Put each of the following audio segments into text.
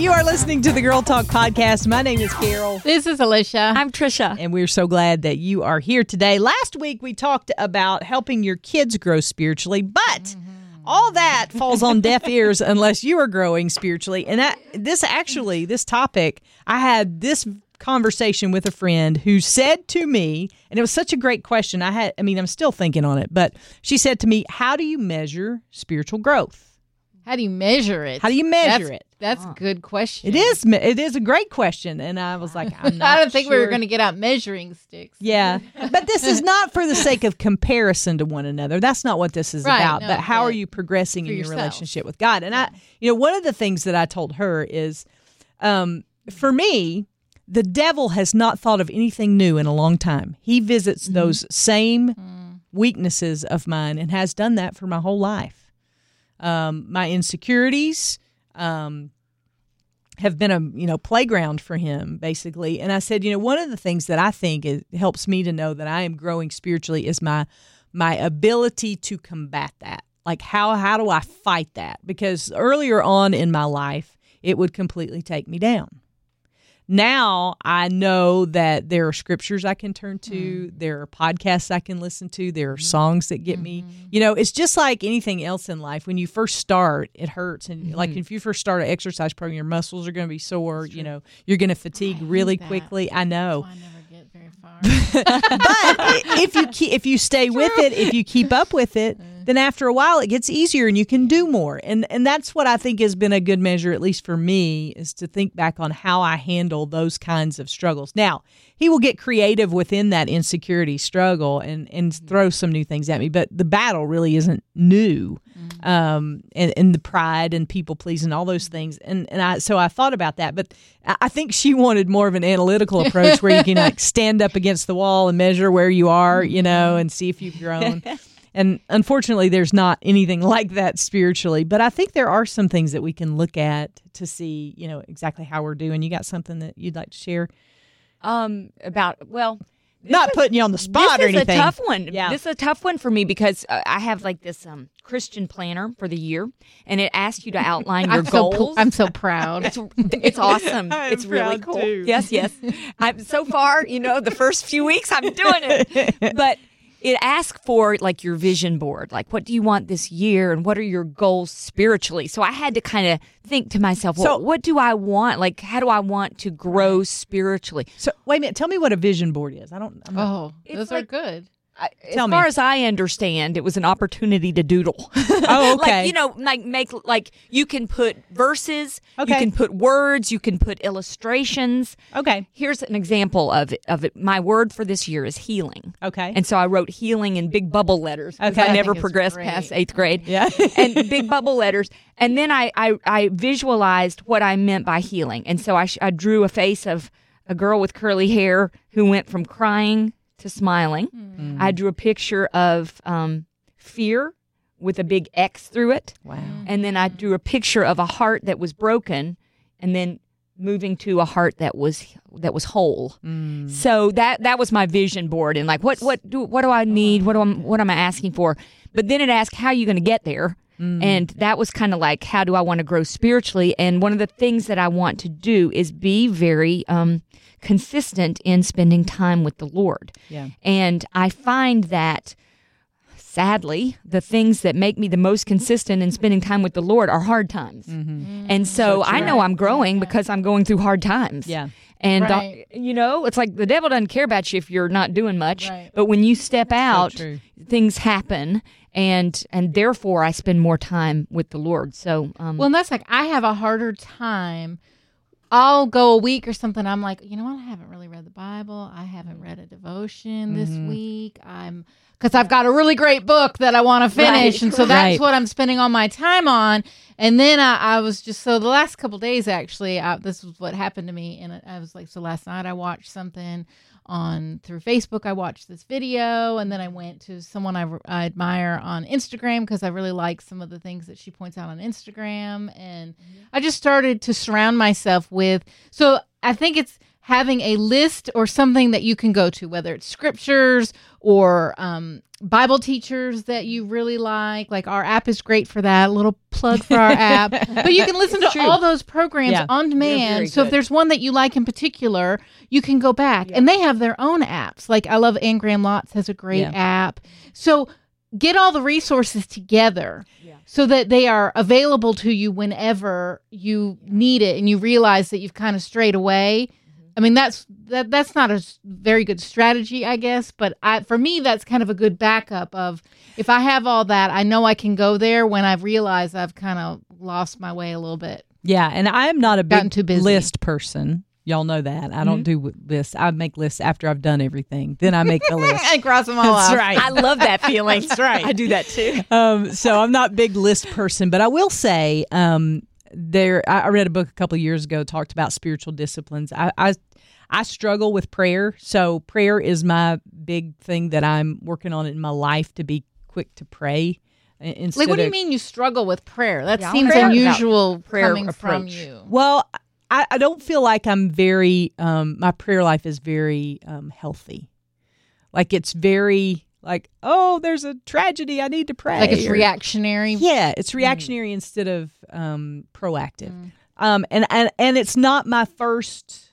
You are listening to the Girl Talk podcast. My name is Carol. This is Alicia. I'm Tricia. And we're so glad that you are here today. Last week we talked about helping your kids grow spiritually, but all that falls on deaf ears unless you are growing spiritually. And that this actually, this topic, I had this conversation with a friend who said to me, and it was such a great question. I had I mean, I'm still thinking on it, but she said to me, How do you measure spiritual growth? How do you measure it? How do you measure that's, it? That's a good question. It is. It is a great question, and I was like, I'm not I don't think we were going to get out measuring sticks. Yeah, but this is not for the sake of comparison to one another. That's not what this is Right, about. no, but how are you progressing in your yourself. relationship with God? And I, you know, one of the things that I told her is, um, for me, the devil has not thought of anything new in a long time. He visits Mm-hmm. those same Mm. weaknesses of mine and has done that for my whole life. Um, my insecurities. Um, have been a you know playground for him basically. And i said you know one of the things that i think helps me to know that i am growing spiritually is my my ability to combat that. Like how how do i fight that? Because earlier on in my life it would completely take me down now I know that there are scriptures I can turn to, mm. there are podcasts I can listen to, there are mm-hmm. songs that get me. Mm-hmm. You know, it's just like anything else in life. When you first start, it hurts. And like mm-hmm. if you first start an exercise program, your muscles are going to be sore. You know, you're going to fatigue really quickly. I know. I never get very far. but if you keep, if you stay with it, if you keep up with it, Mm-hmm. then after a while it gets easier and you can do more. And and that's what I think has been a good measure, at least for me, is to think back on how I handle those kinds of struggles. Now he will get creative within that insecurity struggle and and mm-hmm. throw some new things at me, but the battle really isn't new. Mm-hmm. Um, and, and the pride and people pleasing, all those things, and and I so I thought about that, but I I think she wanted more of an analytical approach where you can like stand up against the wall and measure where you are, you know, and see if you've grown. And unfortunately, there's not anything like that spiritually. But I think there are some things that we can look at to see, you know, exactly how we're doing. You got something that you'd like to share? Um, about well, not putting you on the spot this or is anything. a tough one. Yeah. This is a tough one for me because uh, I have like this um Christian planner for the year, and it asks you to outline your so, goals. pr- I'm so proud. it's it's awesome. It's really cool. too. Yes, yes. I'm so far, you know, the first few weeks I'm doing it, but it asks for like your vision board, like what do you want this year, and what are your goals spiritually. So I had to kind of think to myself, well, So- what do I want? Like, how do I want to grow spiritually? So wait a minute. Tell me what a vision board is. I don't. I'm oh, It's those like- are good. I, as Tell me. far as I understand, it was an opportunity to doodle. Oh, okay. like you know, like make like you can put verses, Okay. you can put words, you can put illustrations. okay. Here's an example of it, of it. My word for this year is healing. Okay. And so I wrote healing in big bubble letters. 'cause Okay. I I never it's progressed great. past eighth grade. Yeah. and big bubble letters. And then I, I, I visualized what I meant by healing. And so I, sh- I drew a face of a girl with curly hair who went from crying to smiling. I drew a picture of um, fear with a big X through it. wow. And then I drew a picture of a heart that was broken and then moving to a heart that was that was whole. So that that was my vision board and like what what do what do I need? What do I what am I asking for? But then it asked how are you going to get there? Mm. And that was kind of like how do I want to grow spiritually? And one of the things that I want to do is be very um consistent in spending time with the Lord. Yeah. And I find that sadly, the things that make me the most consistent in spending time with the Lord are hard times. Mm-hmm. And mm. so, I know I'm growing because I'm going through hard times. Yeah. And, Right. you know, it's like the devil doesn't care about you if you're not doing much. Right. But when you step out, true. things happen. And and therefore, I spend more time with the Lord. So, um, Well, and that's like I have a harder time. I'll go a week or something. I'm like, you know what? I haven't really read the Bible. I haven't read a devotion this week. I'm because I've got a really great book that I want to finish, Right. and so that's Right. what I'm spending all my time on. And then I, I was just so the last couple days actually, I, this was what happened to me, and I was like, so last night I watched something on through Facebook. I watched this video, and then I went to someone I, I admire on Instagram because I really like some of the things that she points out on Instagram, and mm-hmm. I just started to surround myself with. So I think it's having a list or something that you can go to, whether it's scriptures or um, Bible teachers that you really like. Like our app is great for that. A little plug for our app. But you can listen to all those programs Yeah. on demand. So if there's one that you like in particular, you can go back. And they have their own apps. Like I love Anne Graham Lotz has a great Yeah. app. So get all the resources together so that they are available to you whenever you need it and you realize that you've kind of strayed away. I mean that's that that's not a very good strategy, I guess, but I for me that's kind of a good backup of if I have all that, I know I can go there when I've realized I've kind of lost my way a little bit. Yeah, and I'm not a big too busy. list person. Y'all know that. I don't do w- lists. I make lists after I've done everything. Then I make the list. and cross them all That's off. right. I love that feeling. That's right. I do that too. um, so I'm not big list person, but I will say um, there. I I read a book a couple of years ago talked about spiritual disciplines. I, I I struggle with prayer, so prayer is my big thing that I'm working on in my life to be quick to pray. i- Instead Like what do you of- mean you struggle with prayer? That Yeah, seems wanna talk about unusual prayer coming from approach. you. Well, I, I don't feel like I'm very. Um, my prayer life is very um, healthy. Like it's very like oh, there's a tragedy. I need to pray. Like it's or- reactionary. Yeah, it's reactionary instead of um, proactive. Um, and, and and it's not my first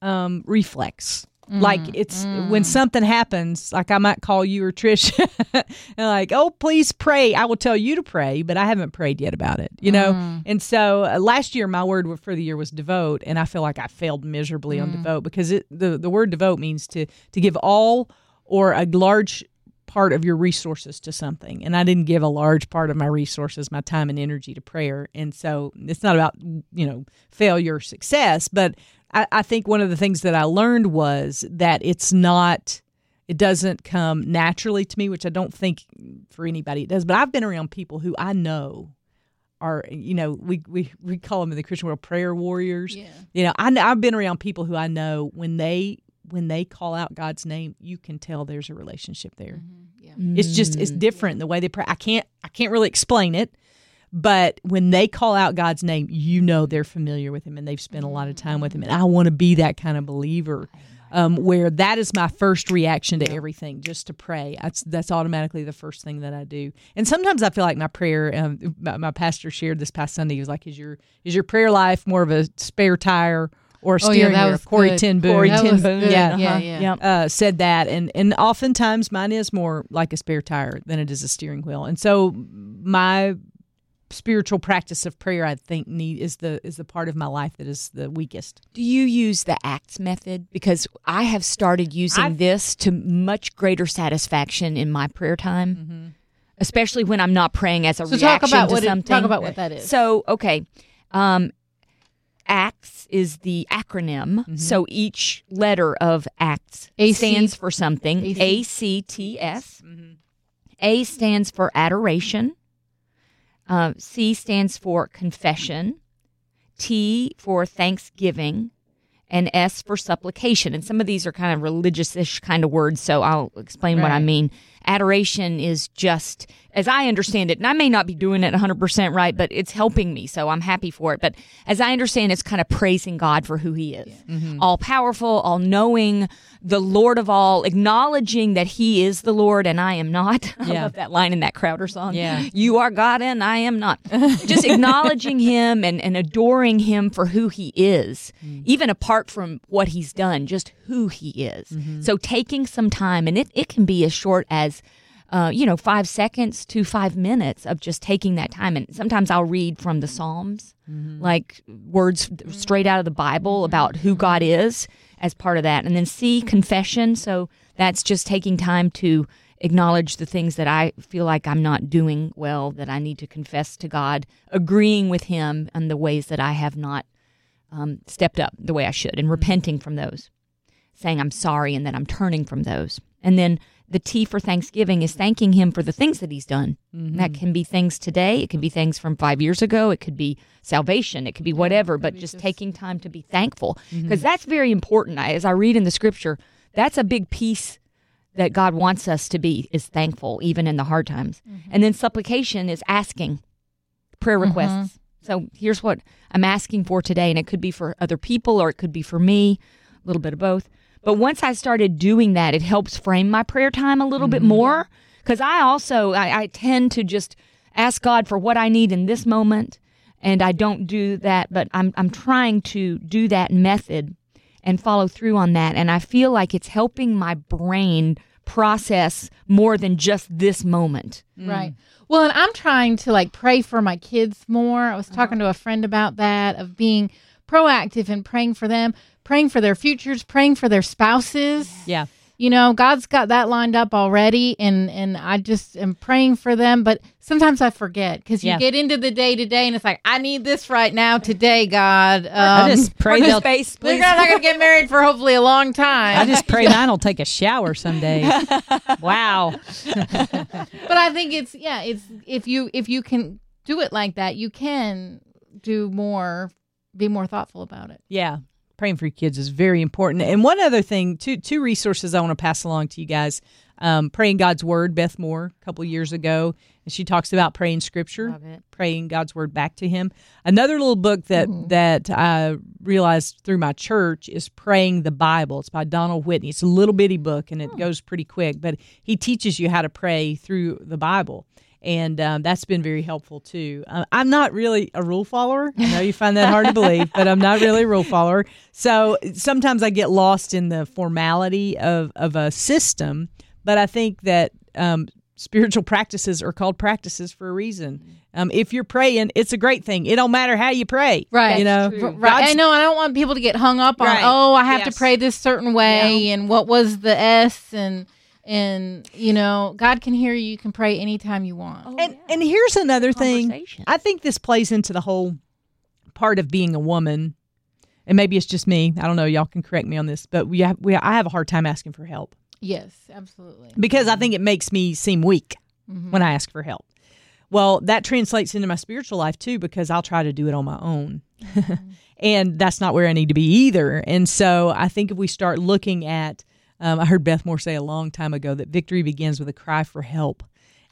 um, reflex. Like it's when something happens, like I might call you or Trish, and like, oh, please pray. I will tell you to pray, but I haven't prayed yet about it, you know. And so uh, last year, my word for the year was devote, and I feel like I failed miserably on devote because it the the word devote means to to give all or a large part of your resources to something. And i didn't give a large part of my resources my time and energy to prayer. And so it's not about you know failure or success but I, I think one of the things that i learned was that it's not it doesn't come naturally to me which i don't think for anybody it does but i've been around people who i know are you know we we, we call them in the christian world prayer warriors. Yeah. you know I, i've been around people who i know when they when they call out god's name you can tell there's a relationship there Yeah. it's just it's different the way they pray. I can't I can't really explain it, but when they call out God's name, you know they're familiar with Him and they've spent a lot of time with Him. And I want to be that kind of believer, um, where that is my first reaction to everything, just to pray. That's that's automatically the first thing that I do. And sometimes I feel like my prayer. Um, my, my pastor shared this past Sunday. He was like, "Is your is your prayer life more of a spare tire?" Or a Oh, yeah, steering that wheel? was Corrie good. Ten Boom. Corrie That Ten was Boom. Yeah. Yeah, Uh-huh. yeah. Yep. uh, said that, and and oftentimes mine is more like a spare tire than it is a steering wheel, and so my spiritual practice of prayer, I think, need is the is the part of my life that is the weakest. Do you use the ACTS method? Because I have started using I've- this to much greater satisfaction in my prayer time, especially when I'm not praying as a So talk reaction about to what it, something. talk about what that is. So, okay. Um, ACTS is the acronym. So each letter of ACTS AC. stands for something. A C T S. A stands for adoration. Uh, C stands for confession. T for thanksgiving. And S for supplication. And some of these are kind of religious ish kind of words, so I'll explain what I mean. Adoration is just, as I understand it, and I may not be doing it 100% right, but it's helping me, so I'm happy for it. But as I understand, it's kind of praising God for who He is mm-hmm. all powerful, all knowing, the Lord of all, acknowledging that He is the Lord and I am not. I love that line in that Crowder song. Yeah. You are God and I am not. Just acknowledging Him and, and adoring Him for who He is, mm. even apart from what He's done, just who He is. Mm-hmm. So taking some time, and it, it can be as short as uh, you know, five seconds to five minutes of just taking that time. And sometimes I'll read from the Psalms, like words straight out of the Bible about who God is as part of that. And then C, confession. So that's just taking time to acknowledge the things that I feel like I'm not doing well, that I need to confess to God, agreeing with Him on the ways that I have not um, stepped up the way I should, and repenting from those saying I'm sorry and that I'm turning from those. And then the T for Thanksgiving is thanking him for the things that he's done. And That can be things today, it could be things from 5 years ago, it could be salvation, it could be whatever, but just, taking time to be thankful because that's very important. I, as I read in the scripture, that's a big piece that God wants us to be is thankful even in the hard times. And then supplication is asking prayer requests. So here's what I'm asking for today, and it could be for other people or it could be for me, a little bit of both. But once I started doing that, it helps frame my prayer time a little bit more because I also I, I tend to just ask God for what I need in this moment, and I don't do that. But I'm I'm trying to do that method and follow through on that, and I feel like it's helping my brain process more than just this moment. Right. Well, and I'm trying to like pray for my kids more. I was Uh-huh. talking to a friend about that of being proactive and praying for them, praying for their futures, praying for their spouses. Yeah. You know, God's got that lined up already and and I just am praying for them, but sometimes I forget cuz you Yeah. get into the day to day and it's like I need this right now today, God. I Um, just pray This they'll. space, they're not going to get married for hopefully a long time. I just pray mine will take a shower someday. wow. but I think it's yeah, it's if you if you can do it like that, you can do more, be more thoughtful about it. Yeah. Praying for your kids is very important. And one other thing, two two resources I want to pass along to you guys. Um, praying God's word, Beth Moore, a couple years ago, and she talks about praying scripture, praying God's word back to Him. Another little book that that I realized through my church is Praying the Bible. It's by Donald Whitney. It's a little bitty book, and it goes pretty quick, but he teaches you how to pray through the Bible. And um, that's been very helpful too. Uh, I'm not really a rule follower. I know you find that hard to believe, but I'm not really a rule follower. So sometimes I get lost in the formality of, of a system. But I think that um, spiritual practices are called practices for a reason. Um, if you're praying, it's a great thing. It don't matter how you pray, Right. You know, true. Right. God's- I know. I don't want people to get hung up on. Right. Oh, I have Yes. to pray this certain way, and what was the S, and and you know, God can hear you. You can pray anytime you want. Oh, and and here's another thing. I think this plays into the whole part of being a woman, and maybe it's just me. I don't know. Y'all can correct me on this, but we have we I have a hard time asking for help Yes, absolutely. because I think it makes me seem weak mm-hmm. when I ask for help. Well, that translates into my spiritual life too because I'll try to do it on my own. Mm-hmm. and that's not where I need to be either. And so I think if we start looking at, um, I heard Beth Moore say a long time ago that victory begins with a cry for help.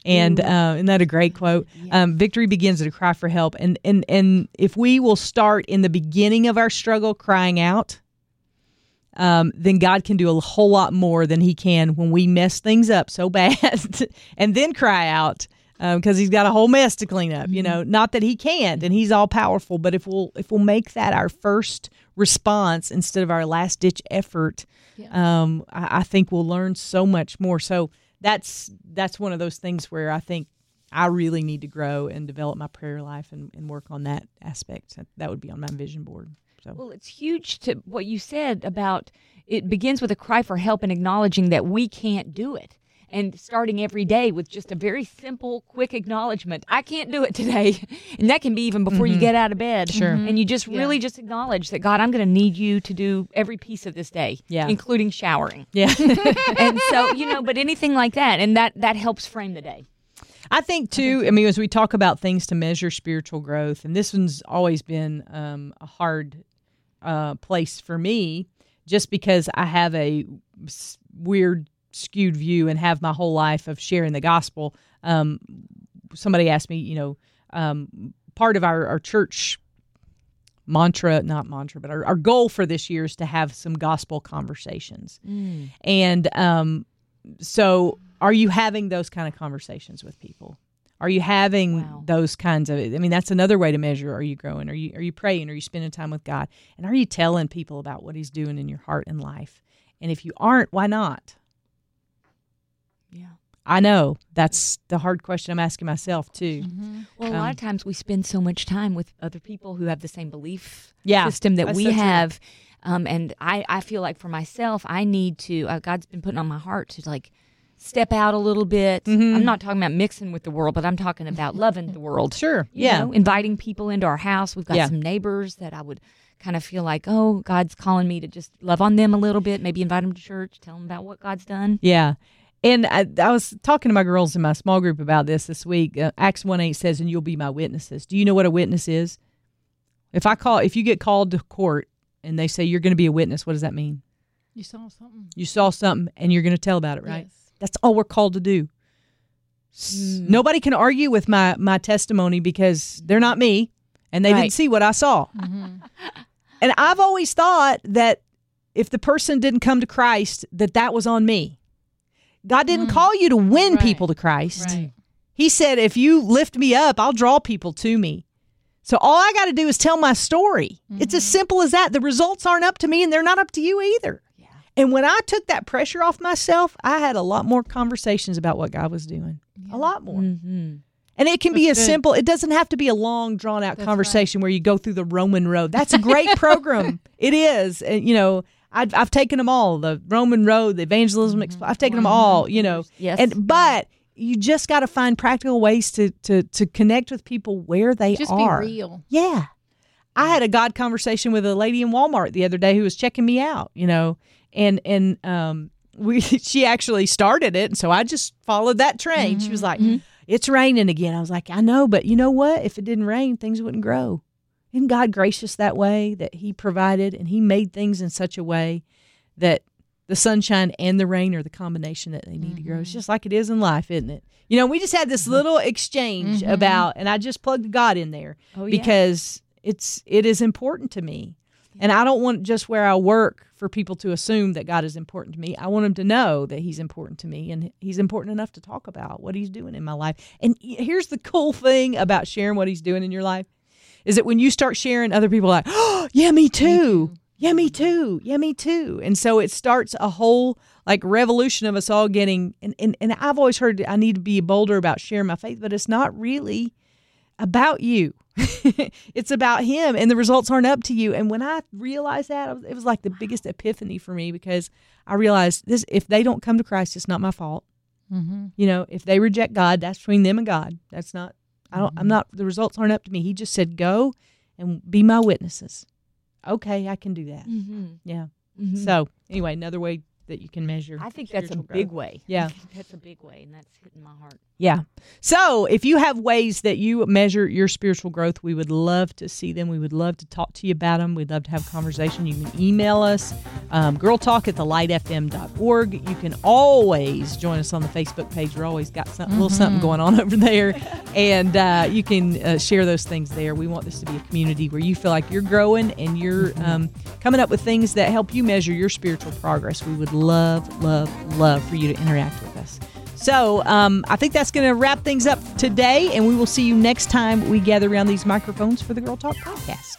And uh, isn't that a great quote? Um, victory begins with a cry for help. And, and, and if we will start in the beginning of our struggle crying out, um, then God can do a whole lot more than He can when we mess things up so bad and then cry out because He's got a whole mess to clean up. You know, not that He can't and He's all powerful, but if we'll if we'll make that our first response instead of our last ditch effort, um, I, I think we'll learn so much more. So that's that's one of those things where I think I really need to grow and develop my prayer life and, and work on that aspect. That would be on my vision board. So Well, it's huge to what you said about it begins with a cry for help and acknowledging that we can't do it. And starting every day with just a very simple, quick acknowledgement. I can't do it today. And that can be even before you get out of bed. Mm-hmm. Sure. And you just really just acknowledge that, God, I'm going to need you to do every piece of this day, Yeah. including showering. yeah. and so, you know, but anything like that. And that, that helps frame the day. I think too. I, mean, as we talk about things to measure spiritual growth, and this one's always been um, a hard uh, place for me, just because I have a weird, skewed view and have my whole life of sharing the gospel. Um, somebody asked me, you know, um, part of our, our church mantra, not mantra, but our, our goal for this year is to have some gospel conversations. And um, so, are you having those kind of conversations with people? Are you having Wow. those kinds of? I mean, that's another way to measure: Are you growing? Are you are you praying? Are you spending time with God? And are you telling people about what He's doing in your heart and life? And if you aren't, why not? Yeah. I know that's the hard question I'm asking myself too. Well, a lot of times we spend so much time with other people who have the same belief Yeah, system that we so have. Um, and I, I feel like for myself, I need to, uh, God's been putting on my heart to like step out a little bit. Mm-hmm. I'm not talking about mixing with the world, but I'm talking about loving the world. Sure. You yeah. know, inviting people into our house. We've got Yeah. some neighbors that I would kind of feel like, oh, God's calling me to just love on them a little bit, maybe invite them to church, tell them about what God's done. Yeah. And I, I was talking to my girls in my small group about this this week. Uh, Acts 1 8 says, and you'll be my witnesses. Do you know what a witness is? If I call, if you get called to court and they say you're going to be a witness, what does that mean? You saw something, You saw something and you're going to tell about it, right? Yes. That's all we're called to do. S- Nobody can argue with my my testimony because they're not me and they Right. didn't see what I saw. And I've always thought that if the person didn't come to Christ, that that was on me. God didn't call you to win Right. people to Christ. Right. He said, if you lift me up, I'll draw people to me. So all I got to do is tell my story. It's as simple as that. The results aren't up to me and they're not up to you either. And when I took that pressure off myself, I had a lot more conversations about what God was doing. A lot more. Mm-hmm. And it can be as good. simple. It doesn't have to be a long, drawn out That's conversation where you go through the Roman road. That's a great program. It is. And, you know, I've, I've taken them all the Roman road, the evangelism. Mm-hmm. Expl- I've taken them all, you know. Yes. And, but you just got to find practical ways to, to, to connect with people where they Just are. Just be real. Yeah. I had a God conversation with a lady in Walmart the other day who was checking me out, you know, and and um we she actually started it and so I just followed that train. She was mm-hmm. like, mm-hmm. It's raining again. I was like, I know, but you know what? If it didn't rain, things wouldn't grow. Isn't God gracious that way that He provided and He made things in such a way that the sunshine and the rain are the combination that they need to grow. It's mm-hmm. just like it is in life, isn't it? You know, we just had this mm-hmm. little exchange mm-hmm. about, and I just plugged God in there Oh, yeah. because it's it is important to me, and I don't want just where I work for people to assume that God is important to me. I want them to know that He's important to me, and He's important enough to talk about what He's doing in my life. And here's the cool thing about sharing what He's doing in your life is that when you start sharing, other people are like, oh, yeah, me too. Yeah, me too. Yeah, me too. And so it starts a whole like revolution of us all getting and, and, and I've always heard I need to be bolder about sharing my faith, but it's not really about you. it's about him and the results aren't up to you. And when I realized that, it was like the biggest epiphany for me because I realized this if they don't come to Christ, it's not my fault. Mm-hmm. You know, if they reject God, that's between them and God. That's not I don't I'm not the results aren't up to me. He just said go and be my witnesses. Okay, I can do that. Mm-hmm. Yeah. Mhm. So, anyway, another way that you can measure. I think that's a spiritual big way. Yeah. That's a big way, and that's hitting my heart. Yeah. So, if you have ways that you measure your spiritual growth, we would love to see them. We would love to talk to you about them. We'd love to have a conversation. You can email us, um, girltalk at thelightfm.org. You can always join us on the Facebook page. We're always got some, little something going on over there. And uh, you can uh, share those things there. We want this to be a community where you feel like you're growing and you're um, coming up with things that help you measure your spiritual progress. We love, love, love for you to interact with us. So um, I think that's going to wrap things up today, and we will see you next time we gather around these microphones for the Girl Talk podcast.